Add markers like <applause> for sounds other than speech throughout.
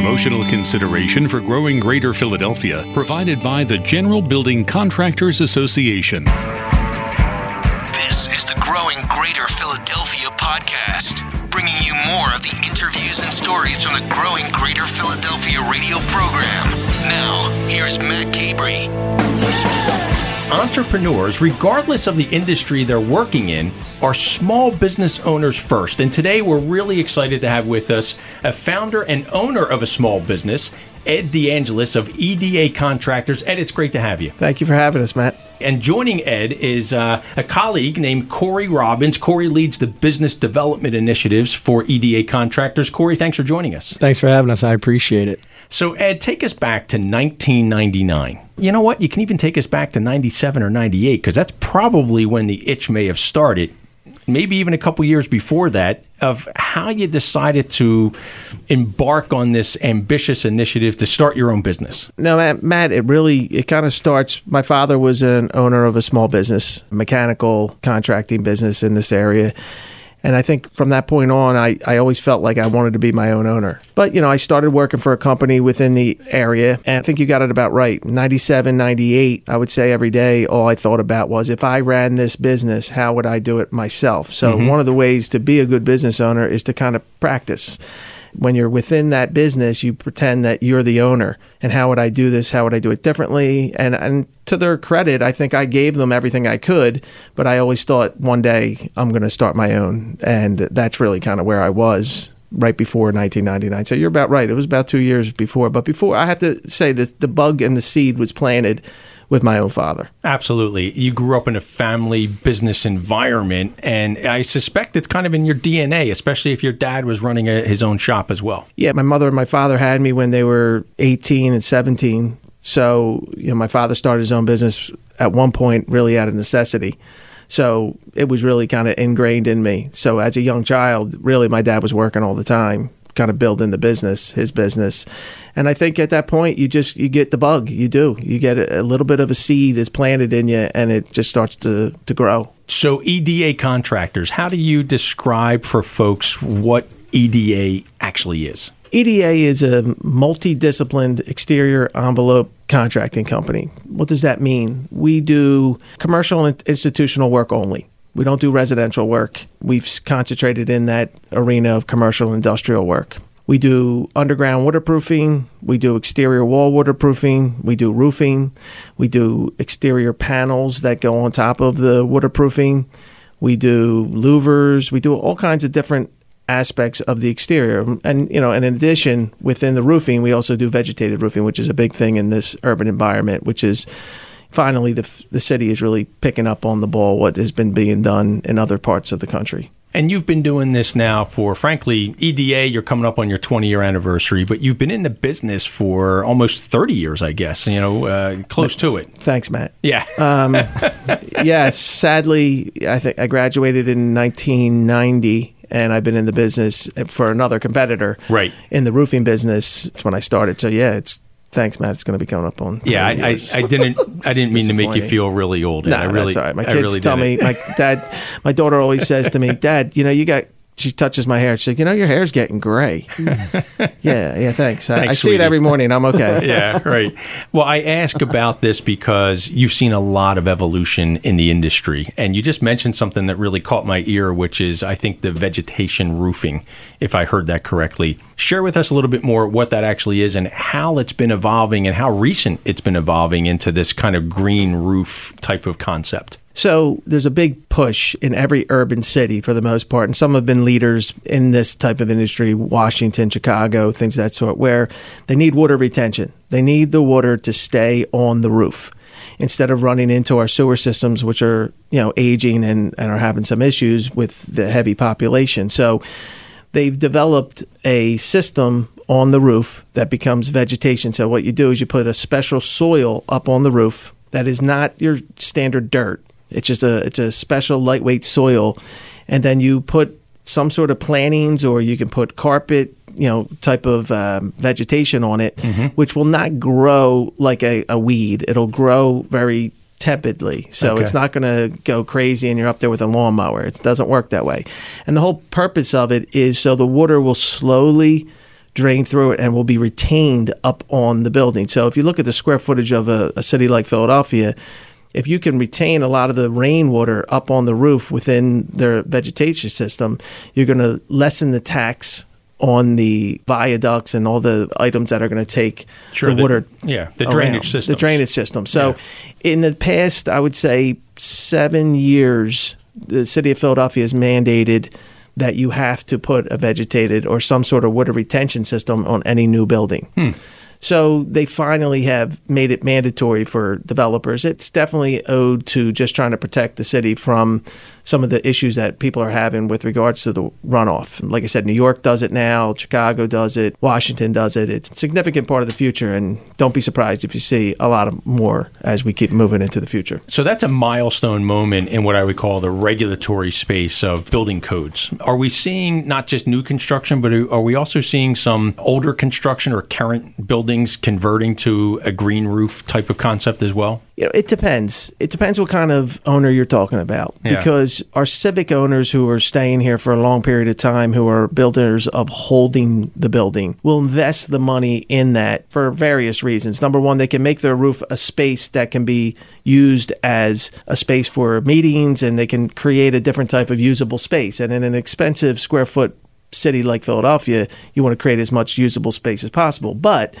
Promotional consideration for growing Greater Philadelphia provided by the General Building Contractors Association. This is the Growing Greater Philadelphia podcast, bringing you more of the interviews and stories from the Growing Greater Philadelphia radio program. Now, here's Matt Cabrey. Entrepreneurs, regardless of the industry they're working in, are small business owners first. And today we're really excited to have with us a founder and owner of a small business, Ed DeAngelis of EDA Contractors. Ed, it's great to have you. Thank you for having us, Matt. And joining Ed is uh, a colleague named Cory Robbins. Cory leads the business development initiatives for EDA Contractors. Cory, thanks for joining us. Thanks for having us. I appreciate it. So, Ed, take us back to 1999. You know what? You can even take us back to 97 or 98 because that's probably when the itch may have started. Maybe even a couple years before that, of how you decided to embark on this ambitious initiative to start your own business. No, Matt, it really it kind of starts. My father was an owner of a small business, mechanical contracting business in this area and I think from that point on, I, I always felt like I wanted to be my own owner. But, you know, I started working for a company within the area, and I think you got it about right. 97, 98, I would say every day, all I thought about was if I ran this business, how would I do it myself? So, mm-hmm. one of the ways to be a good business owner is to kind of practice when you're within that business, you pretend that you're the owner. And how would I do this? How would I do it differently? And and to their credit, I think I gave them everything I could, but I always thought one day I'm going to start my own, and that's really kind of where I was right before 1999. So you're about right. It was about two years before. But before, I have to say that the bug and the seed was planted with my own father. Absolutely. You grew up in a family business environment, and I suspect it's kind of in your DNA, especially if your dad was running a, his own shop as well. Yeah, my mother and my father had me when they were 18 and 17. So, you know, my father started his own business at one point really out of necessity. So it was really kind of ingrained in me. So as a young child, really, my dad was working all the time kind of building the business, his business. And I think at that point, you just you get the bug. You do. You get a, a little bit of a seed is planted in you, and it just starts to to grow. So EDA contractors, how do you describe for folks what EDA actually is? EDA is a multidisciplined exterior envelope contracting company. What does that mean? We do commercial and institutional work only. We don't do residential work. We've concentrated in that arena of commercial and industrial work. We do underground waterproofing. We do exterior wall waterproofing. We do roofing. We do exterior panels that go on top of the waterproofing. We do louvers. We do all kinds of different aspects of the exterior. And, you know, and in addition, within the roofing, we also do vegetated roofing, which is a big thing in this urban environment, which is finally the, the city is really picking up on the ball what has been being done in other parts of the country. And you've been doing this now for, frankly, EDA, you're coming up on your 20 year anniversary, but you've been in the business for almost 30 years, I guess, you know, uh, close to it. Thanks, Matt. Yeah. um, <laughs> yeah, sadly, I think I graduated in 1990 and I've been in the business for another competitor. Right. In the roofing business. It's when I started. So, yeah, it's Thanks, Matt. It's going to be coming up on. Yeah, I, I, I, didn't. I didn't mean to make you feel really old. No, I really, that's all right. My kids really tell me. My dad, my daughter always says to me, <laughs> "Dad, you know, you got she touches my hair. She's like, you know, your hair's getting gray. <laughs> yeah, yeah, thanks. I, thanks I see it every morning. I'm okay. <laughs> yeah, right. Well, I ask about this because you've seen a lot of evolution in the industry, and you just mentioned something that really caught my ear, which is I think the vegetation roofing, if I heard that correctly. Share with us a little bit more what that actually is and how it's been evolving and how recent it's been evolving into this kind of green roof type of concept. So there's a big push in every urban city for the most part, and some have been leaders in this type of industry, Washington, Chicago, things of that sort, where they need water retention. They need the water to stay on the roof instead of running into our sewer systems, which are you know aging and, and are having some issues with the heavy population. So they've developed a system on the roof that becomes vegetation. So what you do is you put a special soil up on the roof that is not your standard dirt it's just a it's a special lightweight soil, and then you put some sort of plantings or you can put carpet you know type of um, vegetation on it mm-hmm. which will not grow like a, a, weed it'll grow very tepidly so okay. it's not going to go crazy and you're up there with a lawnmower it doesn't work that way and the whole purpose of it is so the water will slowly drain through it and will be retained up on the building. So if you look at the square footage of a, a city like Philadelphia, if you can retain a lot of the rainwater up on the roof within their vegetation system, you're going to lessen the tax on the viaducts and all the items that are going to take Sure, the the- water. yeah, the drainage The drainage system. So, in the past, I would say seven years, the city of Philadelphia has mandated that you have to put a vegetated or some sort of water retention system on any new building. Hmm. So they finally have made it mandatory for developers. It's definitely owed to just trying to protect the city from some of the issues that people are having with regards to the runoff. Like I said, New York does it now, Chicago does it, Washington does it. It's a significant part of the future, and don't be surprised if you see a lot of more as we keep moving into the future. So that's a milestone moment in what I would call the regulatory space of building codes. Are we seeing not just new construction, but are we also seeing some older construction or current buildings converting to a green roof type of concept as well? You know, it depends. It depends what kind of owner you're talking about. Yeah. Because our civic owners who are staying here for a long period of time, who are builders of holding the building, will invest the money in that for various reasons. Number one, they can make their roof a space that can be used as a space for meetings and they can create a different type of usable space. And in an expensive square foot city like Philadelphia, you want to create as much usable space as possible. But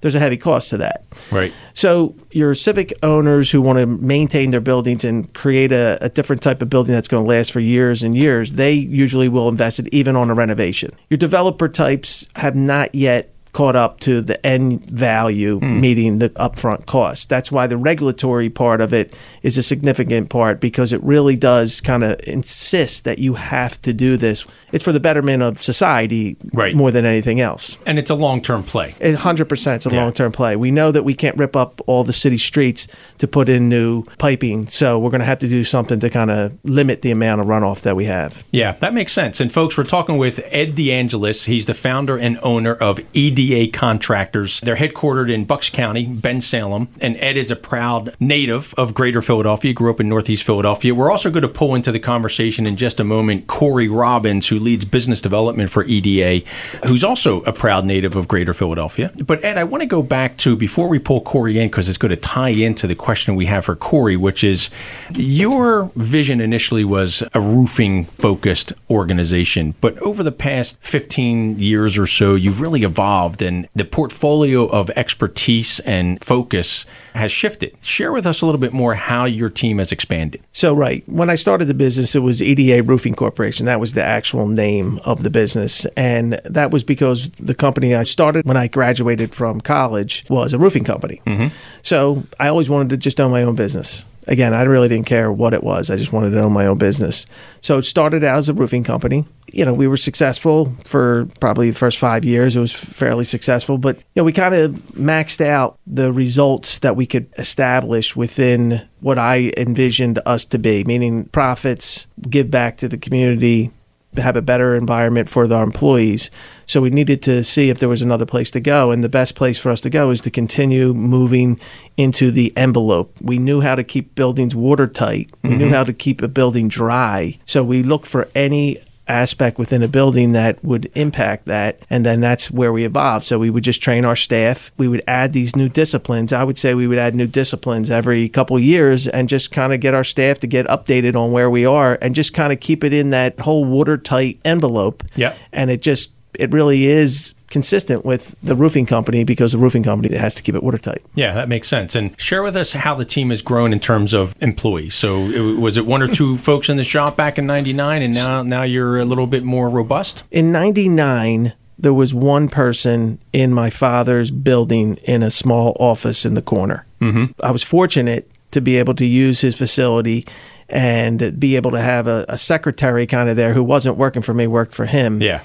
there's a heavy cost to that. Right. So your civic owners who want to maintain their buildings and create a, a different type of building that's going to last for years and years, they usually will invest it even on a renovation. Your developer types have not yet caught up to the end value hmm. meeting the upfront cost. That's why the regulatory part of it is a significant part because it really does kind of insist that you have to do this. It's for the betterment of society Right. more than anything else. And it's a long term play. It 100% it's a Yeah. long term play. We know that we can't rip up all the city streets to put in new piping, so we're going to have to do something to kind of limit the amount of runoff that we have. Yeah, that makes sense. And folks, we're talking with Ed DeAngelis. He's the founder and owner of EDA Contractors. They're headquartered in Bucks County, Bensalem. And Ed is a proud native of Greater Philadelphia, grew up in Northeast Philadelphia. We're also going to pull into the conversation in just a moment Cory Robbins, who leads business development for EDA, who's also a proud native of Greater Philadelphia. But Ed, I want to go back to before we pull Cory in because it's going to tie into the question we have for Cory, which is your vision initially was a roofing focused organization, but over the past 15 years or so, you've really evolved and the portfolio of expertise and focus has shifted. Share with us a little bit more how your team has expanded. So, right, when I started the business, it was EDA Roofing Corporation. That was the actual name of the business. And that was because the company I started when I graduated from college was a roofing company. Mm-hmm. So, I always wanted to just own my own business. Again, I really didn't care what it was. I just wanted to own my own business. So it started out as a roofing company. You know, we were successful for probably the first five years. It was fairly successful, but you know, we kind of maxed out the results that we could establish within what I envisioned us to be, meaning profits, give back to the community, have a better environment for our employees. So we needed to see if there was another place to go. And the best place for us to go is to continue moving into the envelope. We knew how to keep buildings watertight, we knew mm-hmm. how to keep a building dry. So we looked for any aspect within a building that would impact that and then that's where we evolved. So we would just train our staff. We would add these new disciplines. I would say we would add new disciplines every couple of years and just kind of get our staff to get updated on where we are and just kind of keep it in that whole watertight envelope. Yep. and it just it really is consistent with the roofing company because the roofing company has to keep it watertight Yeah, that makes sense. And share with us how the team has grown in terms of employees. So, it, was it one or two <laughs> folks in the shop back in '99, and now now you're a little bit more robust? in 99 there was one person in my father's building in a small office in the corner mm-hmm. i was fortunate to be able to use his facility and be able to have a, a secretary kind of there who wasn't working for me worked for him Yeah.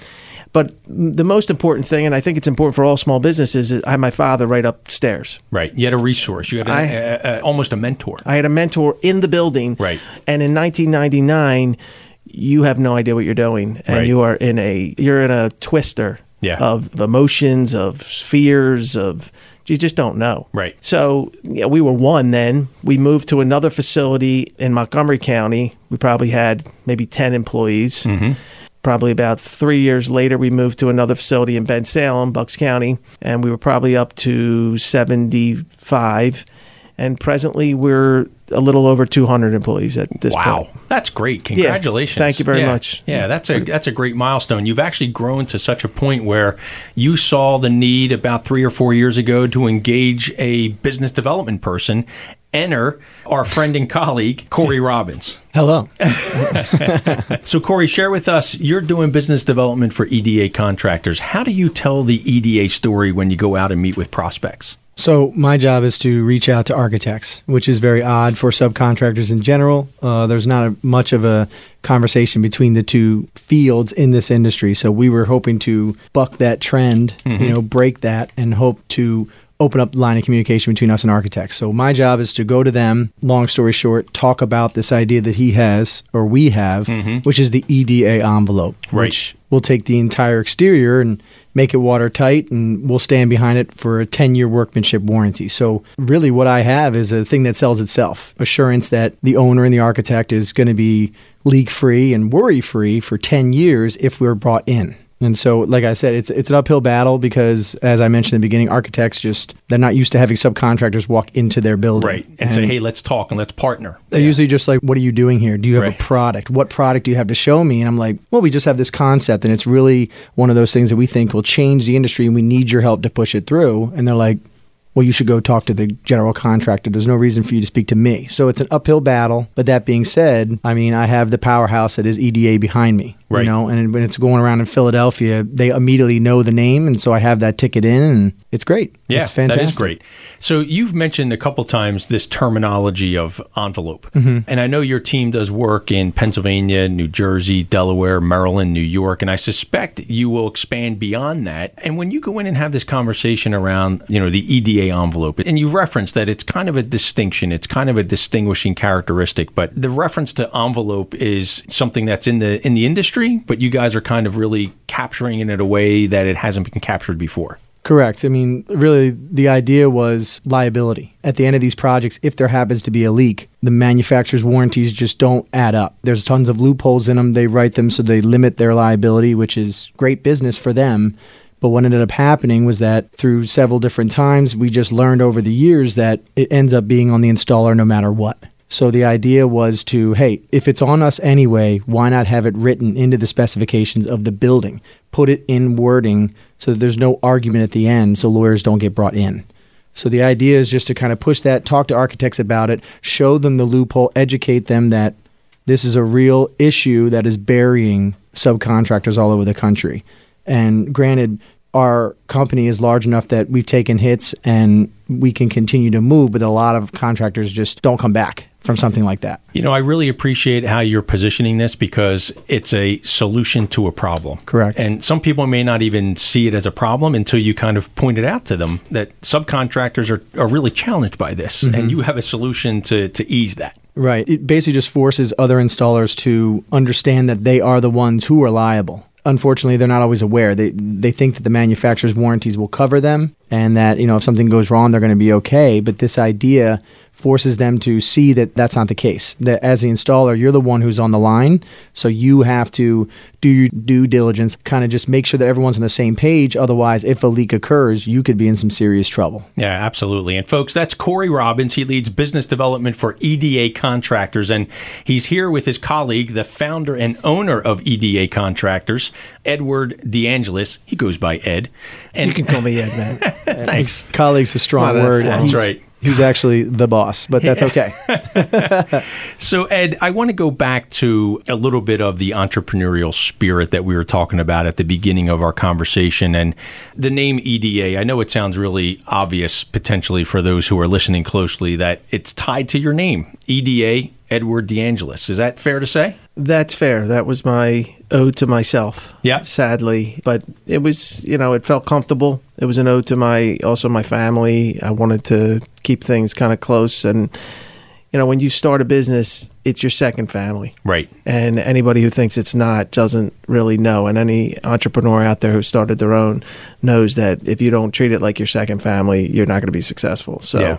But the most important thing and i think it's important for all small businesses is i had my father right upstairs Right. You had a resource. You had a, I- a- a- almost a mentor. I had a mentor in the building. Right. And in 1999, you have no idea what you're doing, and Right. you are in a you're in a twister Yeah. of emotions, of fears, of you just don't know. Right. So yeah, we were one then. We moved to another facility in Montgomery County. We probably had maybe 10 employees. Mm-hmm. Probably about three years later, we moved to another facility in Bensalem, Bucks County, and we were probably up to 75. And presently, we're a little over 200 employees at this wow, point. Wow, that's great! Congratulations. thank you very Yeah. much. Yeah, that's a that's a great milestone. You've actually grown to such a point where you saw the need about three or four years ago to engage a business development person. Enter our friend and colleague Cory Robbins. Hello. <laughs> So, Cory, share with us. You're doing business development for EDA contractors. How do you tell the EDA story when you go out and meet with prospects? So my job is to reach out to architects, which is very odd for subcontractors in general. Uh, there's not a, much of a conversation between the two fields in this industry. So we were hoping to buck that trend, you know, break that, and hope to open up the line of communication between us and architects. So my job is to go to them, long story short, talk about this idea that he has or we have, mm-hmm. which is the EDA envelope, Right. which will take the entire exterior and make it watertight and we'll stand behind it for a 10 year workmanship warranty. So, really, what I have is a thing that sells itself assurance that the owner and the architect is going to be leak free and worry free for 10 years if we're brought in. And so, like I said, it's it's an uphill battle because, as I mentioned in the beginning, architects just they're not used to having subcontractors walk into their building, Right. And, say, hey, let's talk and let's partner. they're usually just like, "What are you doing here? Do you have Right. a product? What product do you have to show me?" And I'm like, "Well, we just have this concept, and it's really one of those things that we think will change the industry, and we need your help to push it through." And they're like, "Well, you should go talk to the general contractor. There's no reason for you to speak to me." So it's an uphill battle. But that being said, I mean, I have the powerhouse that is EDA behind me, Right. You know, and when it's going around in Philadelphia, they immediately know the name, and so I have that ticket in, and it's great. Yeah, it's fantastic. that is great. So you've mentioned a couple times this terminology of envelope, Mm-hmm. and I know your team does work in Pennsylvania, New Jersey, Delaware, Maryland, New York, and I suspect you will expand beyond that. And when you go in and have this conversation around, you know, the EDA envelope, and you referenced that it's kind of a distinction, it's kind of a distinguishing characteristic, but the reference to envelope is something that's in the in the industry, but you guys are kind of really capturing it in a way that it hasn't been captured before. Correct. I mean, really, the idea was liability. At the end of these projects, if there happens to be a leak, the manufacturer's warranties just don't add up. There's tons of loopholes in them. They write them so they limit their liability, which is great business for them. But what ended up happening was that through several different times, we just learned over the years that it ends up being on the installer no matter what. So the idea was to, hey, if it's on us anyway, why not have it written into the specifications of the building? Put it in wording so that there's no argument at the end so lawyers don't get brought in. So the idea is just to kind of push that, talk to architects about it, show them the loophole, educate them that this is a real issue that is burying subcontractors all over the country. And granted, our company is large enough that we've taken hits and we can continue to move, but a lot of contractors just don't come back from something like that. You know, I really appreciate how you're positioning this because it's a solution to a problem. Correct. And some people may not even see it as a problem until you kind of point it out to them that subcontractors are, are really challenged by this mm-hmm. and you have a solution to, to ease that. Right. It basically just forces other installers to understand that they are the ones who are liable. Unfortunately, they're not always aware. They they think that the manufacturer's warranties will cover them and that, you know, if something goes wrong, they're going to be okay, but this idea forces them to see that that's not the case. That as the installer, you're the one who's on the line, so you have to do your due diligence, kind of just make sure that everyone's on the same page. Otherwise, if a leak occurs, you could be in some serious trouble. Yeah, absolutely. And folks, that's Cory Robbins. He leads business development for EDA contractors, and he's here with his colleague, the founder and owner of EDA contractors, Edward DeAngelis. He goes by Ed. And You can call me Ed, man. <laughs> thanks. Colleague's a strong word. That's right. He's actually the boss, but that's okay. <laughs> So, Ed, I want to go back to a little bit of the entrepreneurial spirit that we were talking about at the beginning of our conversation. And the name EDA, I know it sounds really obvious potentially for those who are listening closely that it's tied to your name, EDA, Edward DeAngelis. Is that fair to say? That's fair. That was my ode to myself. Yeah. Sadly, but it was, you know, it felt comfortable. It was an ode to my also my family. I wanted to keep things kind of close and you know, when you start a business, it's your second family. Right. And anybody who thinks it's not doesn't really know. And any entrepreneur out there who started their own knows that if you don't treat it like your second family, you're not going to be successful. So, Yeah.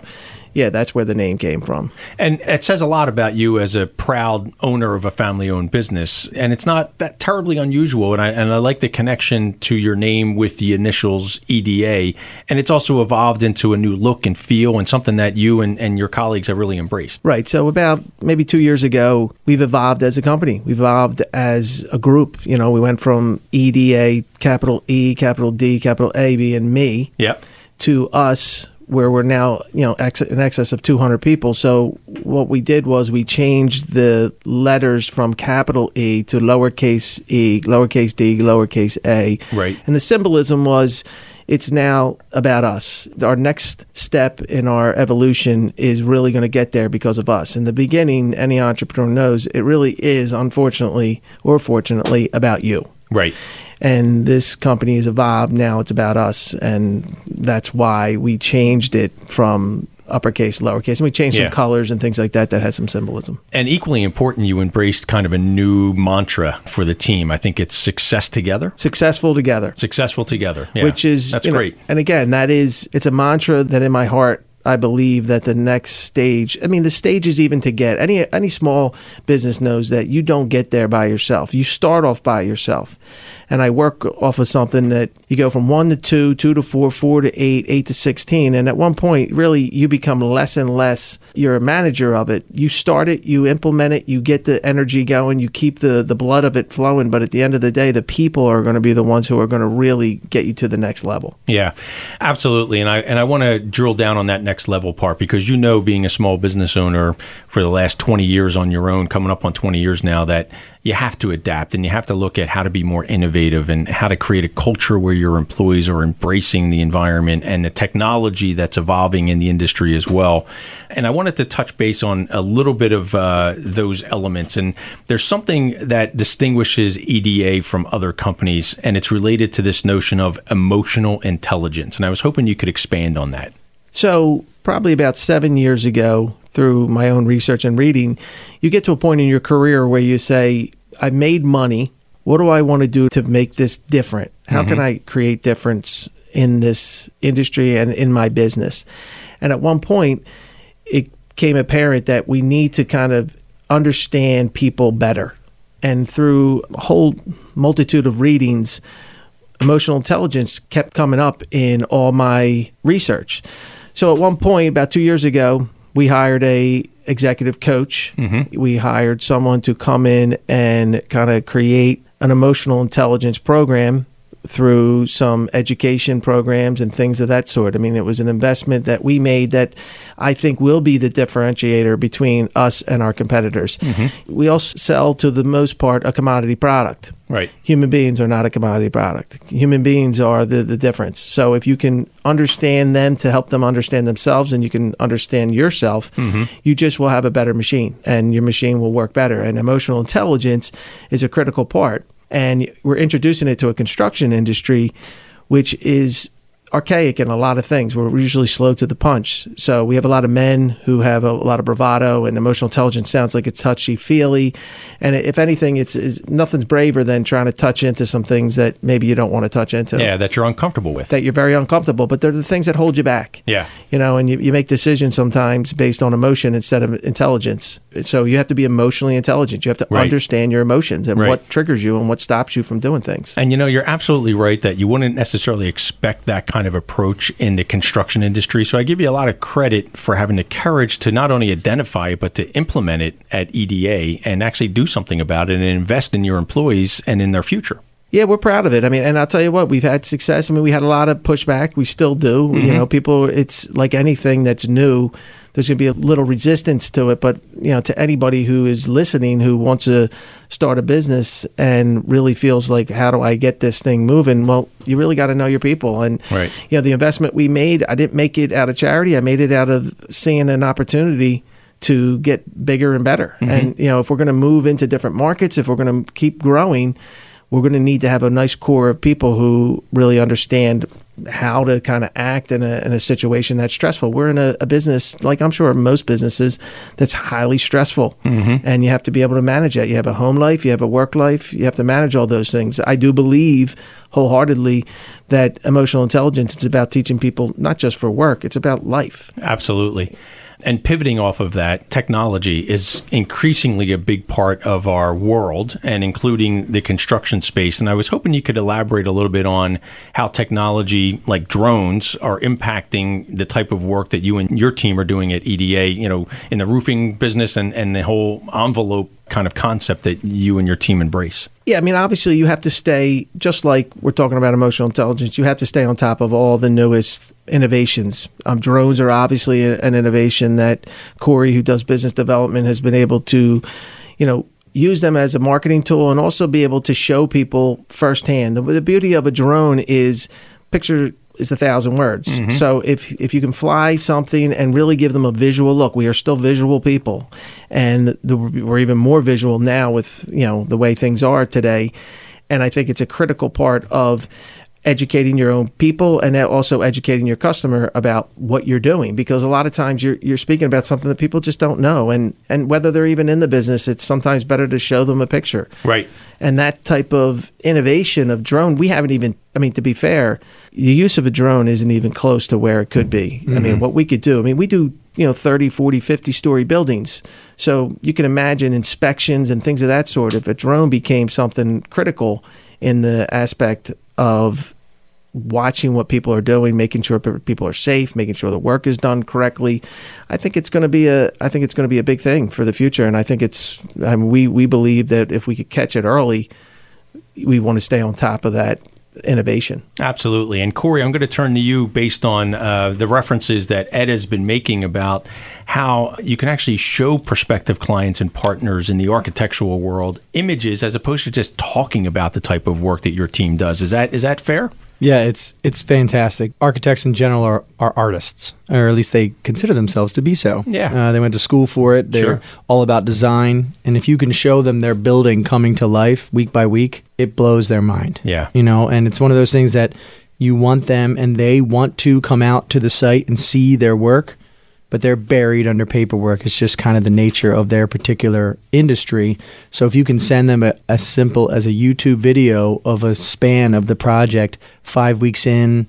Yeah. that's where the name came from. And it says a lot about you as a proud owner of a family owned business. And it's not that terribly unusual. And I, and I like the connection to your name with the initials EDA. And it's also evolved into a new look and feel and something that you and, and your colleagues have really embraced. Right. So about maybe two years ago, we've evolved as a company. We've evolved as a group. You know, we went from EDA, capital E, capital D, capital A, B, and me, Yep. to us, where we're now, you know, ex- in excess of 200 people. So what we did was we changed the letters from capital E to lowercase e, lowercase d, lowercase a. Right. And the symbolism was it's now about us. Our next step in our evolution is really going to get there because of us. In the beginning, any entrepreneur knows it really is, unfortunately or fortunately, about you. Right. And this company has evolved. Now it's about us. And that's why we changed it from uppercase, lowercase. And we changed Yeah. some colors and things like that that has some symbolism. And equally important, you embraced kind of a new mantra for the team. I think it's success together. Successful together. Successful together. Yeah. which is that's you know, great. and again, that is it's a mantra that in my heart I believe that the next stage. I mean, the stage is even to get any any small business knows that you don't get there by yourself. You start off by yourself, and I work off of something that you go from one to two, two to four, four to eight, eight to sixteen, and at one point, really, you become less and less. You're a manager of it. You start it, you implement it, you get the energy going, you keep the the blood of it flowing. But at the end of the day, the people are going to be the ones who are going to really get you to the next level. Yeah, absolutely. And I and I want to drill down on that next level part because you know, being a small business owner for the last twenty years on your own, coming up on twenty years now, that you have to adapt and you have to look at how to be more innovative and how to create a culture where your employees are embracing the environment and the technology that's evolving in the industry as well. And I wanted to touch base on a little bit of uh, those elements. And there's something that distinguishes EDA from other companies, and it's related to this notion of emotional intelligence. And I was hoping you could expand on that. So, probably about seven years ago, through my own research and reading, you get to a point in your career where you say, I made money. What do I want to do to make this different? How can mm-hmm. I create difference in this industry and in my business? And at one point, it became apparent that we need to kind of understand people better. And through a whole multitude of readings, emotional intelligence kept coming up in all my research. So at one point, about two years ago, we hired a executive coach. Mm-hmm. We hired someone to come in and kind of create an emotional intelligence program through some education programs and things of that sort. I mean, it was an investment that we made that I think will be the differentiator between us and our competitors. Mm-hmm. We also sell, to the most part, a commodity product. Right. Human beings are not a commodity product. Human beings are the, the difference. So if you can understand them to help them understand themselves and you can understand yourself, mm-hmm. you just will have a better machine and your machine will work better. And emotional intelligence is a critical part. And we're introducing it to a construction industry, which is archaic in a lot of things. We're usually slow to the punch. So we have a lot of men who have a lot of bravado, and emotional intelligence sounds like it's touchy feely. And if anything, it's, it's nothing's braver than trying to touch into some things that maybe you don't want to touch into. Yeah, that you're uncomfortable with. That you're very uncomfortable, but they're the things that hold you back. Yeah. You know, and you, you make decisions sometimes based on emotion instead of intelligence. So you have to be emotionally intelligent. You have to Right. understand your emotions and Right. what triggers you and what stops you from doing things. And you know, you're absolutely right that you wouldn't necessarily expect that kind of approach in the construction industry. So I give you a lot of credit for having the courage to not only identify it, but to implement it at EDA and actually do something about it and invest in your employees and in their future. Yeah, we're proud of it. I mean, and I'll tell you what, we've had success. I mean, we had a lot of pushback. We still do. You mm-hmm. know, people, it's like anything that's new, there's going to be a little resistance to it. But, you know, to anybody who is listening who wants to start a business and really feels like, how do I get this thing moving? Well, you really got to know your people. And, Right. you know, the investment we made, I didn't make it out of charity, I made it out of seeing an opportunity to get bigger and better. Mm-hmm. And, you know, if we're going to move into different markets, if we're going to keep growing, we're going to need to have a nice core of people who really understand how to kind of act in a, in a situation that's stressful. We're in a, a business, like I'm sure most businesses, that's highly stressful. Mm-hmm. And you have to be able to manage that. You have a home life, you have a work life, you have to manage all those things. I do believe wholeheartedly that emotional intelligence is about teaching people not just for work, it's about life. Absolutely. And pivoting off of that, technology is increasingly a big part of our world and including the construction space. And I was hoping you could elaborate a little bit on how technology like drones are impacting the type of work that you and your team are doing at EDA, you know, in the roofing business and, and the whole envelope kind of concept that you and your team embrace. Yeah, I mean, obviously, you have to stay, just like we're talking about emotional intelligence, you have to stay on top of all the newest innovations. Um, drones are obviously an innovation that Cory, who does business development, has been able to, you know, use them as a marketing tool and also be able to show people firsthand. The, the beauty of a drone is picture is a thousand words. Mm-hmm. So if if you can fly something and really give them a visual look, we are still visual people, and the, we're even more visual now with you know the way things are today. And I think it's a critical part of educating your own people and also educating your customer about what you're doing because a lot of times you're you're speaking about something that people just don't know and and whether they're even in the business it's sometimes better to show them a picture. Right. and that type of innovation of drone we haven't even i mean to be fair the use of a drone isn't even close to where it could be. I mean mm-hmm. what we could do i mean we do you know 30 40 50 story buildings. So you can imagine inspections and things of that sort. If a drone became something critical in the aspect of watching what people are doing, making sure people are safe, making sure the work is done correctly. I think it's going to be a I think it's going to be a big thing for the future, and I think it's I mean, we we believe that if we could catch it early, we want to stay on top of that innovation. Absolutely. And Cory, I'm going to turn to you based on uh, the references that Ed has been making about how you can actually show prospective clients and partners in the architectural world images as opposed to just talking about the type of work that your team does. Is that is that fair? Yeah, it's it's fantastic. Architects in general are, are artists, or at least they consider themselves to be so. Yeah. uh, they went to school for it. They're Sure. all about design, and if you can show them their building coming to life week by week, it blows their mind. Yeah. you know, and it's one of those things that you want them, and they want to come out to the site and see their work, but they're buried under paperwork. It's just kind of the nature of their particular industry. So if you can send them a, as simple as a YouTube video of a span of the project five weeks in,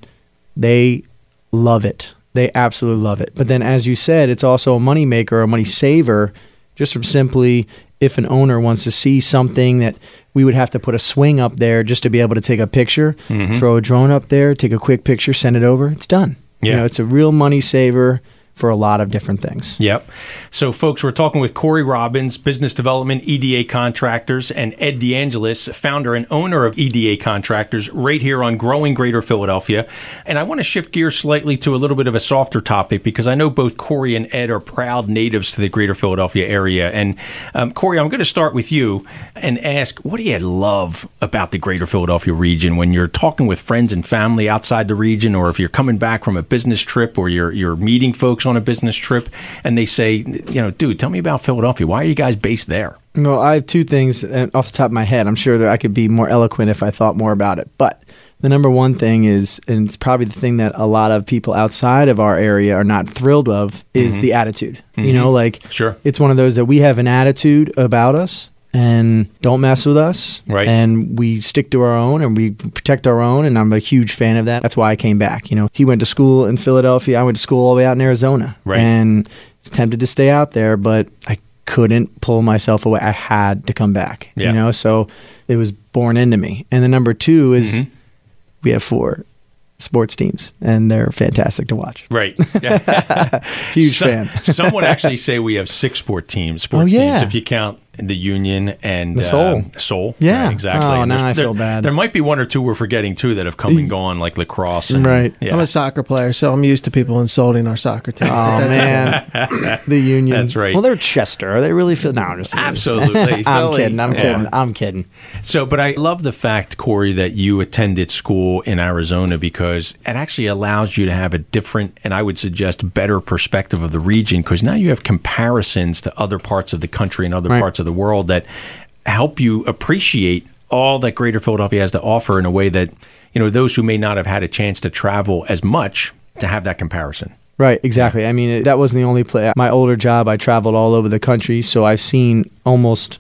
they love it. They absolutely love it. But then, as you said, it's also a money maker, a money saver, just from simply if an owner wants to see something that we would have to put a swing up there just to be able to take a picture, mm-hmm. throw a drone up there, take a quick picture, send it over. It's done. Yeah. You know, it's a real money saver for a lot of different things. Yep. So, folks, we're talking with Cory Robbins, Business Development, EDA Contractors, and Ed DeAngelis, founder and owner of EDA Contractors, right here on Growing Greater Philadelphia. And I want to shift gears slightly to a little bit of a softer topic because I know both Cory and Ed are proud natives to the Greater Philadelphia area. And um, Cory, I'm going to start with you and ask, what do you love about the Greater Philadelphia region when you're talking with friends and family outside the region, or if you're coming back from a business trip, or you're you're meeting folks on a business trip, and they say, you know, dude, tell me about Philadelphia. Why are you guys based there? Well, I have two things uh, off the top of my head. I'm sure that I could be more eloquent if I thought more about it. But the number one thing is, and it's probably the thing that a lot of people outside of our area are not thrilled of, is the attitude. You know, like Sure. it's one of those that we have an attitude about us and don't mess with us. Right. And we stick to our own and we protect our own. And I'm a huge fan of that. That's why I came back. You know, he went to school in Philadelphia. I went to school all the way out in Arizona. Right. And was tempted to stay out there, but I couldn't pull myself away. I had to come back. Yeah. You know, so it was born into me. And the number two is Mm-hmm. we have four sports teams and they're fantastic to watch. Right. <laughs> Huge Some- fan. some would <laughs> actually say we have six sport teams, sports Oh, yeah. teams, if you count the Union and The Soul. uh, Soul. Yeah. exactly. Oh, And now there's- I feel bad. There might be one or two we're forgetting too that have come and gone, like lacrosse. And, Right. Yeah. I'm a soccer player, so I'm used to people insulting our soccer team. Oh That's man, <laughs> the Union. That's right. Well, they're Chester. Are they really feel? No, I'm just kidding. Absolutely. <laughs> I'm kidding. I'm Yeah. kidding. I'm kidding. So, but I love the fact, Cory, that you attended school in Arizona because it actually allows you to have a different and I would suggest better perspective of the region because now you have comparisons to other parts of the country and other Right. parts of the world that help you appreciate all that Greater Philadelphia has to offer in a way that you know, those who may not have had a chance to travel as much to have that comparison. Right, exactly. I mean, it, that wasn't the only place. My older job, I traveled all over the country, so I've seen almost,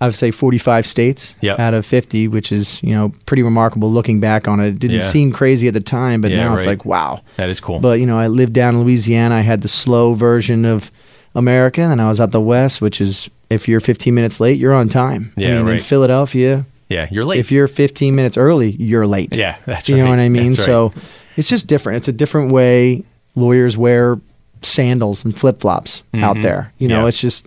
I would say, 45 states Yep. out of 50, which is, you know, pretty remarkable looking back on it. It didn't Yeah. seem crazy at the time, but Yeah, now it's like, wow. That is cool. But, you know, I lived down in Louisiana. I had the slow version of America, and I was out the West, which is if you're 15 minutes late, you're on time. Yeah, I mean, in. Philadelphia, yeah, you're late. if you're 15 minutes early, you're late. yeah, that's true. you right. know what I mean? Right. So it's just different. It's a different way lawyers wear sandals and flip flops out there. You know, Mm-hmm. Yeah. it's just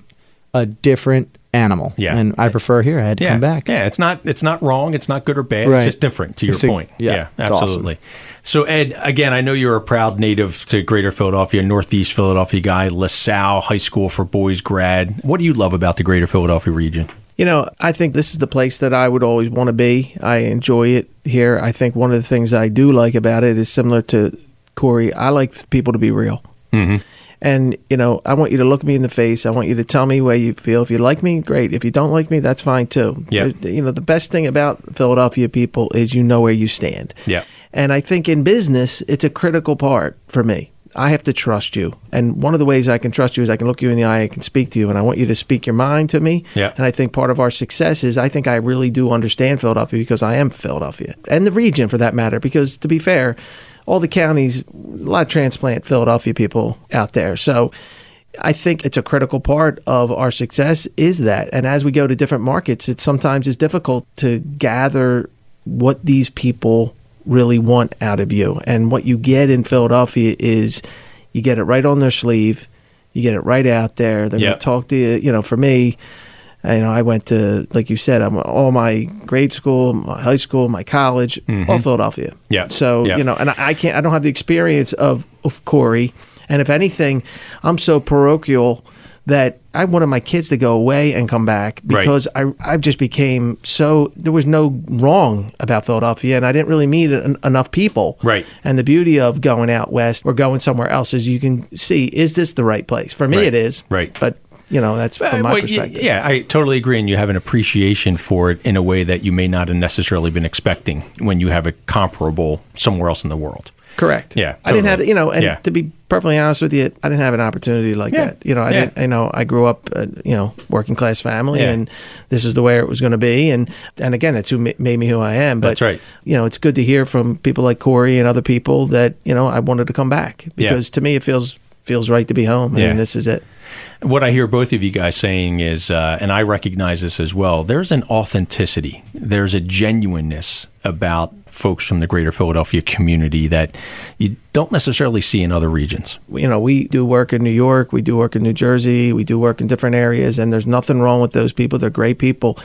a different animal. Yeah. And I prefer here. I had to yeah, come back. Yeah, it's not it's not wrong. It's not good or bad. Right. It's just different. To your It's a- point. yeah, absolutely. awesome. So Ed, again, I know you're a proud native to Greater Philadelphia, Northeast Philadelphia guy, LaSalle High School for Boys grad. What do you love about the Greater Philadelphia region? You know, I think this is the place that I would always want to be. I enjoy it here. I think one of the things I do like about it is similar to Cory. I like people to be real. Mm-hmm. And, you know, I want you to look me in the face. I want you to tell me where you feel. If you like me, great. If you don't like me, that's fine too. Yeah. You know, the best thing about Philadelphia people is you know where you stand. Yeah. And I think in business, it's a critical part for me. I have to trust you. And one of the ways I can trust you is I can look you in the eye, I can speak to you, and I want you to speak your mind to me. Yeah. And I think part of our success is I think I really do understand Philadelphia because I am Philadelphia and the region for that matter. Because to be fair, all the counties, a lot of transplant Philadelphia people out there. So I think it's a critical part of our success is that. And as we go to different markets, it sometimes is difficult to gather what these people really want out of you. And what you get in Philadelphia is you get it right on their sleeve, you get it right out there. They're Yeah. going to talk to you. You know, for me, you know, I went to, like you said, I'm all my grade school, my high school, my college, all Philadelphia. Mm-hmm. Yeah. So Yeah. you know, and I I can't, I don't have the experience of of Cory, and if anything, I'm so parochial that I wanted my kids to go away and come back Right. because I I just became so there was no wrong about Philadelphia, and I didn't really meet en- enough people. Right. And the beauty of going out west or going somewhere else is you can see is this the right place for me? Right. It is. Right. But you know that's from eh, my well, perspective. Yeah, I totally agree, and you have an appreciation for it in a way that you may not have necessarily been expecting when you have a comparable somewhere else in the world. Correct. Yeah, I didn't have totally. you know, and Yeah. to be perfectly honest with you, I didn't have an opportunity like Yeah. that. You know, I Yeah. didn't. You know, I grew up, uh, you know, working class family, and this is the way it was going to be. And and again, it's who made me who I am. But That's right. You know, it's good to hear from people like Cory and other people that you know I wanted to come back because to me it feels feels right to be home. I Yeah. this is it. What I hear both of you guys saying is, uh, and I recognize this as well, there's an authenticity, there's a genuineness about folks from the greater Philadelphia community that you don't necessarily see in other regions. you know, we do work in New York, we do work in New Jersey, we do work in different areas, and there's nothing wrong with those people. They're great people.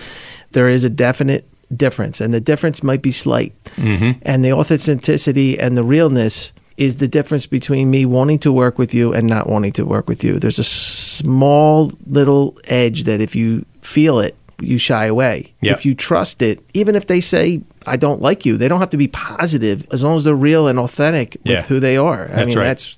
There is a definite difference, and the difference might be slight. Mm-hmm. And the authenticity and the realness is the difference between me wanting to work with you and not wanting to work with you. There's a small little edge that if you feel it, you shy away. Yep. If you trust it, even if they say, I don't like you, they don't have to be positive as long as they're real and authentic with Yeah. who they are. I That's mean, right. that's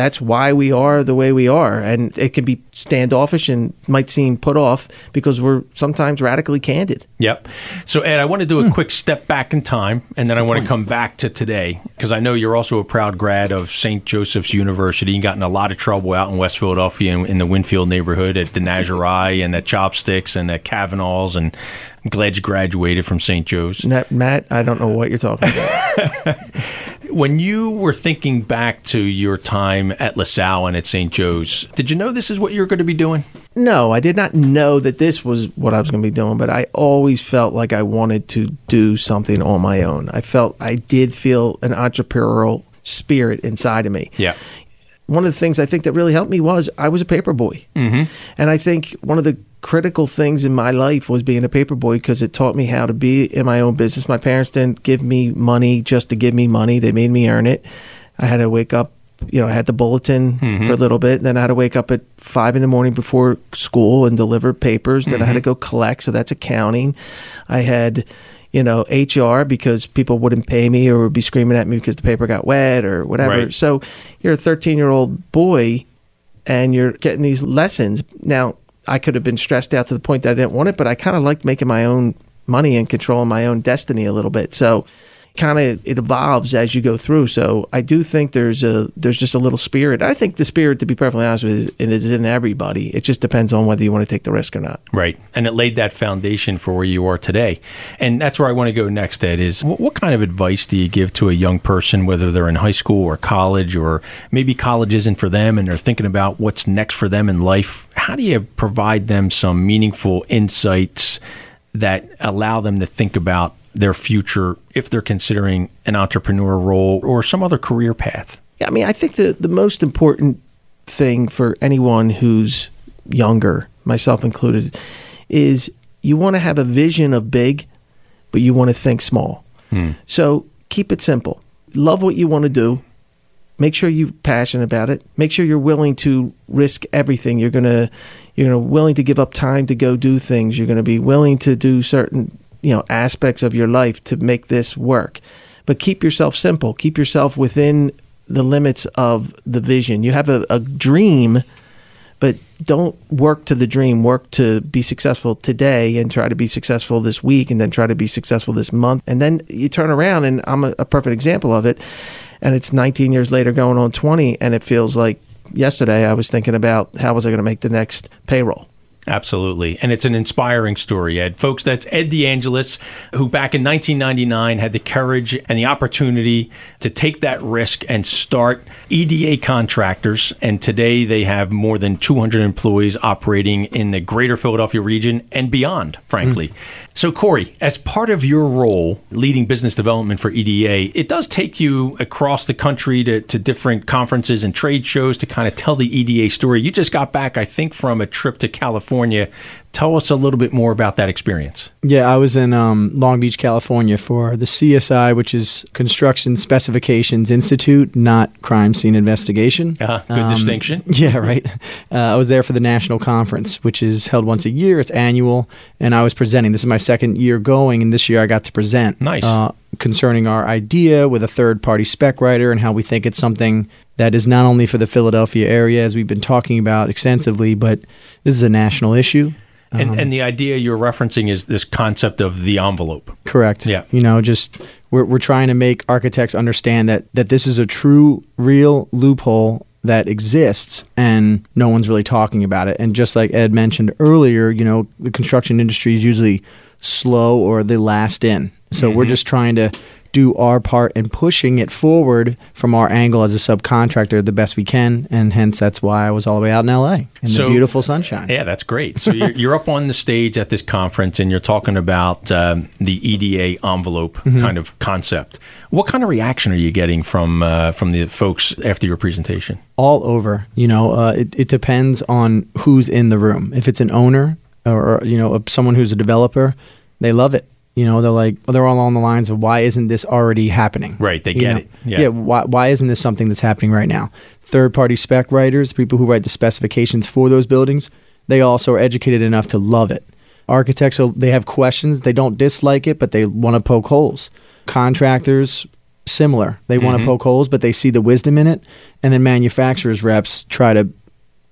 that's why we are the way we are, and it can be standoffish and might seem put off because we're sometimes radically candid. Yep. So, Ed, I want to do a Hmm. quick step back in time, and then I want to come back to today because I know you're also a proud grad of St. Joseph's University. You got in a lot of trouble out in West Philadelphia in, in the Wynnefield neighborhood at the Nazari and at Chopsticks and at Kavanaugh's, and I'm glad you graduated from St. Joe's. Matt, Matt, I don't know what you're talking about. <laughs> When you were thinking back to your time at LaSalle and at St. Joe's, did you know this is what you're going to be doing? no, I did not know that this was what I was going to be doing, but I always felt like I wanted to do something on my own. I felt I did feel an entrepreneurial spirit inside of me. Yeah. one of the things I think that really helped me was I was a paper boy. Mm-hmm. And I think one of the critical things in my life was being a paper boy because it taught me how to be in my own business. My parents didn't give me money just to give me money, they made me earn it. I had to wake up. You know, I had the bulletin mm-hmm. for a little bit. Then I had to wake up at five in the morning before school and deliver papers. Then I had to mm-hmm. go collect. So that's accounting. I had, you know, HR because people wouldn't pay me or would be screaming at me because the paper got wet or whatever. Right. So you're a 13 year old boy and you're getting these lessons. Now, I could have been stressed out to the point that I didn't want it, but I kind of liked making my own money and controlling my own destiny a little bit. So, kind of it evolves as you go through. So I do think there's a there's just a little spirit. I think the spirit, to be perfectly honest with you, is in everybody. It just depends on whether you want to take the risk or not. Right. And it laid that foundation for where you are today. And that's where I want to go next, Ed, is what, what kind of advice do you give to a young person, whether they're in high school or college, or maybe college isn't for them and they're thinking about what's next for them in life? How do you provide them some meaningful insights that allow them to think about their future if they're considering an entrepreneur role or some other career path? Yeah, I mean, I think the, the most important thing for anyone who's younger, myself included, is you want to have a vision of big, but you want to think small. Hmm. So keep it simple. Love what you want to do. Make sure you're passionate about it. Make sure you're willing to risk everything. You're gonna you're gonna willing to give up time to go do things. You're gonna be willing to do certain you know aspects of your life to make this work. But keep yourself simple. Keep yourself within the limits of the vision. You have a, a dream, but don't work to the dream. Work to be successful today and try to be successful this week and then try to be successful this month. And then you turn around, and I'm a, a perfect example of it. And it's 19 years later going on 20, and it feels like yesterday I was thinking about how was I going to make the next payroll. Absolutely. And it's an inspiring story, Ed. Folks, that's Ed DeAngelis, who back in 1999 had the courage and the opportunity to take that risk and start EDA Contractors. And today they have more than 200 employees operating in the greater Philadelphia region and beyond, frankly. Hmm. So, Cory, as part of your role leading business development for EDA, it does take you across the country to, to different conferences and trade shows to kind of tell the EDA story. You just got back, I think, from a trip to California. Tell us a little bit more about that experience. Yeah, I was in um, Long Beach, California for the CSI, which is Construction Specifications Institute, not Crime Scene Investigation. Uh, good Um, distinction. <laughs> Yeah, right. Uh, I was there for the national conference, which is held once a year. It's annual, and I was presenting. This is my second year going, and this year I got to present. Nice. Uh, concerning our idea with a third party spec writer and how we think it's something that is not only for the Philadelphia area, as we've been talking about extensively, but this is a national issue. And, um, and the idea you're referencing is this concept of the envelope. Correct. Yeah. You know, just we're we're trying to make architects understand that that this is a true, real loophole that exists, and no one's really talking about it. And just like Ed mentioned earlier, you know, the construction industry is usually slow or they last in. So we're mm-hmm. just trying to do our part in pushing it forward from our angle as a subcontractor the best we can, and hence that's why I was all the way out in LA in So- the beautiful sunshine. Yeah, that's great. So you're, you're up on the stage at this conference and you're talking about um, the EDA envelope Mm-hmm. kind of concept. What kind of reaction are you getting from uh, from the folks after your presentation? all over. You know, uh, it, it depends on who's in the room. If it's an owner or, or, you know someone who's a developer, they love it. You know, they're like they're all along the lines of why isn't this already happening? Right, they You get know? it. Yeah. Why why isn't this something that's happening right now? Third party spec writers, people who write the specifications for those buildings, they also are educated enough to love it. Architects, they have questions. They don't dislike it, but they want to poke holes. Contractors, similar. They want Mm-hmm. to poke holes, but they see the wisdom in it. And then manufacturers reps try to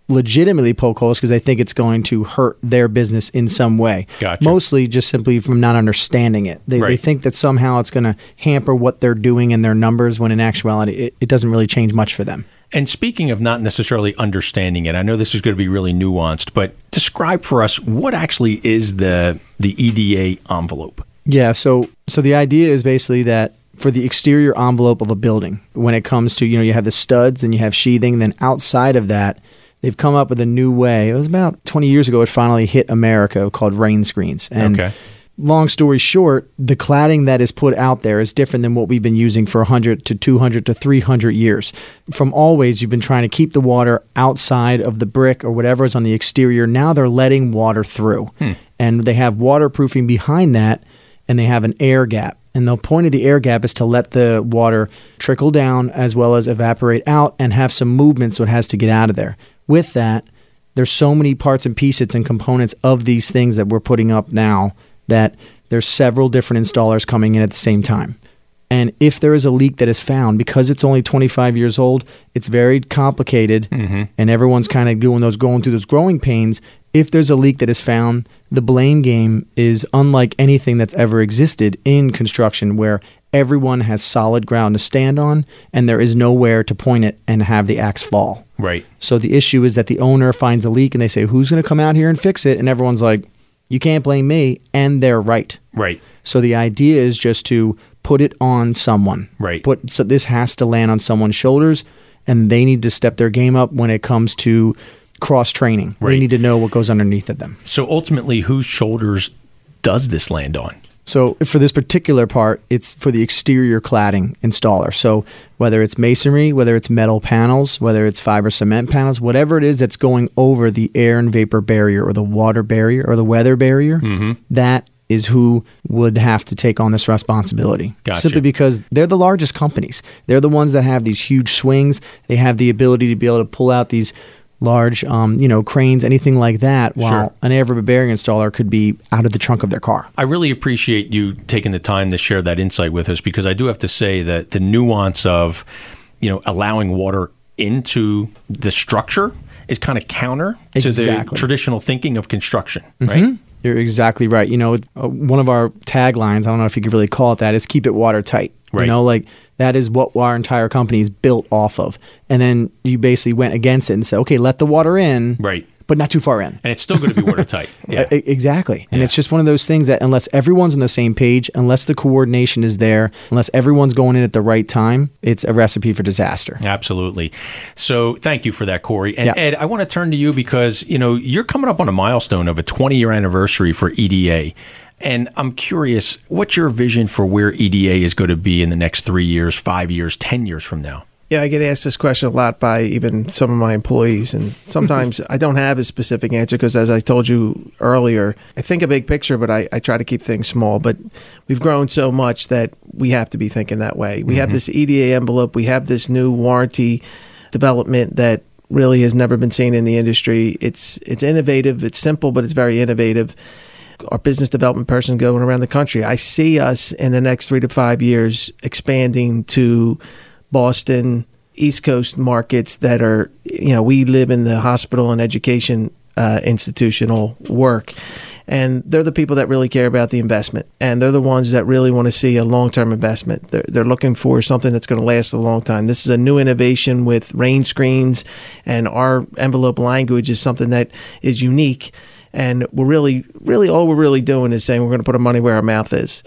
legitimately poke holes because they think it's going to hurt their business in some way. Gotcha. Mostly just simply from not understanding it. They, they think that somehow it's going to hamper what they're doing in their numbers when in actuality it, it doesn't really change much for them. And speaking of not necessarily understanding it, I know this is going to be really nuanced, but describe for us what actually is the the EDA envelope. Yeah, so so the idea is basically that for the exterior envelope of a building, when it comes to, you know, you have the studs and you have sheathing, then outside of that, they've come up with a new way. It was about 20 years ago it finally hit America called rain screens. And Okay. long story short, the cladding that is put out there is different than what we've been using for 100 to 200 to 300 years. From always, you've been trying to keep the water outside of the brick or whatever is on the exterior. Now they're letting water through. Hmm. And they have waterproofing behind that, and they have an air gap. And the point of the air gap is to let the water trickle down as well as evaporate out and have some movement so it has to get out of there. With that, there's so many parts and pieces and components of these things that we're putting up now that there's several different installers coming in at the same time. And if there is a leak that is found, because it's only 25 years old, it's very complicated, mm-hmm. and everyone's kind of doing those going through those growing pains. If there's a leak that is found, the blame game is unlike anything that's ever existed in construction, where everyone has solid ground to stand on, and there is nowhere to point it and have the axe fall. Right. So the issue is that the owner finds a leak and they say, Who's going to come out here and fix it? And everyone's like, You can't blame me. And they're right. Right. So the idea is just to put it on someone. Right. Put so this has to land on someone's shoulders, and they need to step their game up when it comes to cross training. Right. They need to know what goes underneath of them. So ultimately, whose shoulders does this land on? So for this particular part, it's for the exterior cladding installer. So whether it's masonry, whether it's metal panels, whether it's fiber cement panels, whatever it is that's going over the air and vapor barrier or the water barrier or the weather barrier, mm-hmm. that is who would have to take on this responsibility. Gotcha. Simply because they're the largest companies. They're the ones that have these huge swings. They have the ability to be able to pull out these large, um, you know, cranes, anything like that, while Sure. an vapor barrier installer could be out of the trunk of their car. I really appreciate you taking the time to share that insight with us because I do have to say that the nuance of, you know, allowing water into the structure is kind of counter to the traditional thinking of construction, right? You're exactly right. You know, uh, one of our taglines, I don't know if you could really call it that, is keep it watertight. Right. You know, like that is what our entire company is built off of. And then you basically went against it and said, okay, let the water in, Right. But not too far in. And it's still going to be watertight. <laughs> Yeah. Exactly. And Yeah. it's just one of those things that unless everyone's on the same page, unless the coordination is there, unless everyone's going in at the right time, it's a recipe for disaster. Absolutely. So thank you for that, Cory. And Yeah. Ed, I want to turn to you because you know you're coming up on a milestone of a 20 year anniversary for EDA. And I'm curious, what's your vision for where EDA is going to be in the next three years, five years, 10 years from now? Yeah, I get asked this question a lot by even some of my employees, and <laughs> sometimes I don't have a specific answer because, as I told you earlier, I think a big picture, but I, I try to keep things small. But we've grown so much that we have to be thinking that way. We have mm-hmm. this EDA envelope, we have this new warranty development that really has never been seen in the industry. It's it's innovative, it's simple, but it's very innovative our business development person going around the country. I see us in the next three to five years expanding to Boston, East Coast markets that are, you know, we live in the hospital and education uh, institutional work. And they're the people that really care about the investment. And they're the ones that really want to see a long term investment. They're, they're looking for something that's going to last a long time. This is a new innovation with rain screens, and our envelope language is something that is unique and we're really really all we're really doing is saying we're going to put our money where our mouth is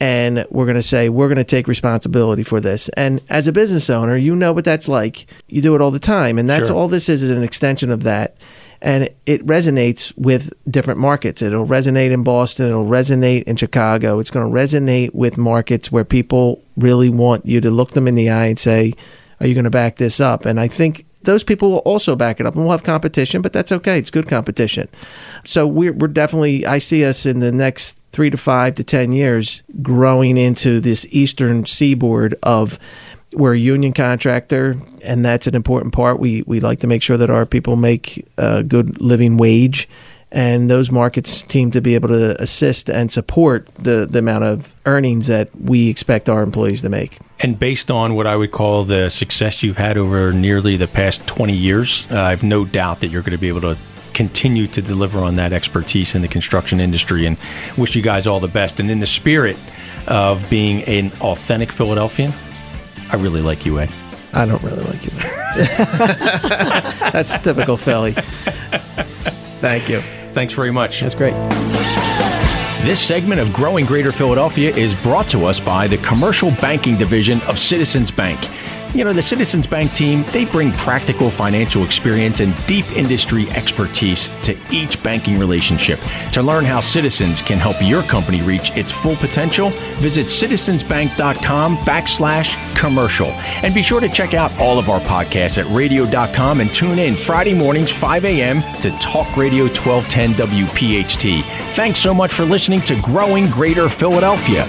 and we're going to say we're going to take responsibility for this. And as a business owner you know what that's like. You do it all the time and that's Sure. all this is is an extension of that. And it resonates with different markets. It'll resonate in boston. It'll resonate in chicago. It's going to resonate with markets where people really want you to look them in the eye and say are you going to back this up? And i think those people will also back it up and we'll have competition but that's okay. It's good competition. So we're, we're definitely i see us in the next three to five to ten years growing into this eastern seaboard of we're a union contractor and that's an important part. We, we like to make sure that our people make a good living wage and those markets seem to be able to assist and support the, the amount of earnings that we expect our employees to make And based on what I would call the success you've had over nearly the past 20 years, uh, I have no doubt that you're going to be able to continue to deliver on that expertise in the construction industry and wish you guys all the best. And in the spirit of being an authentic Philadelphian, I really like you, Ed. I don't really like you. <laughs> That's typical Philly. Thank you. Thanks very much. That's great. This segment of Growing Greater Philadelphia is brought to us by the Commercial Banking Division of Citizens Bank. You know, the Citizens Bank team, they bring practical financial experience and deep industry expertise to each banking relationship. To learn how Citizens can help your company reach its full potential, visit citizensbank.com backslash commercial. And be sure to check out all of our podcasts at radio.com and tune in Friday mornings, 5 a.m. to Talk Radio 1210 WPHT. Thanks so much for listening to Growing Greater Philadelphia.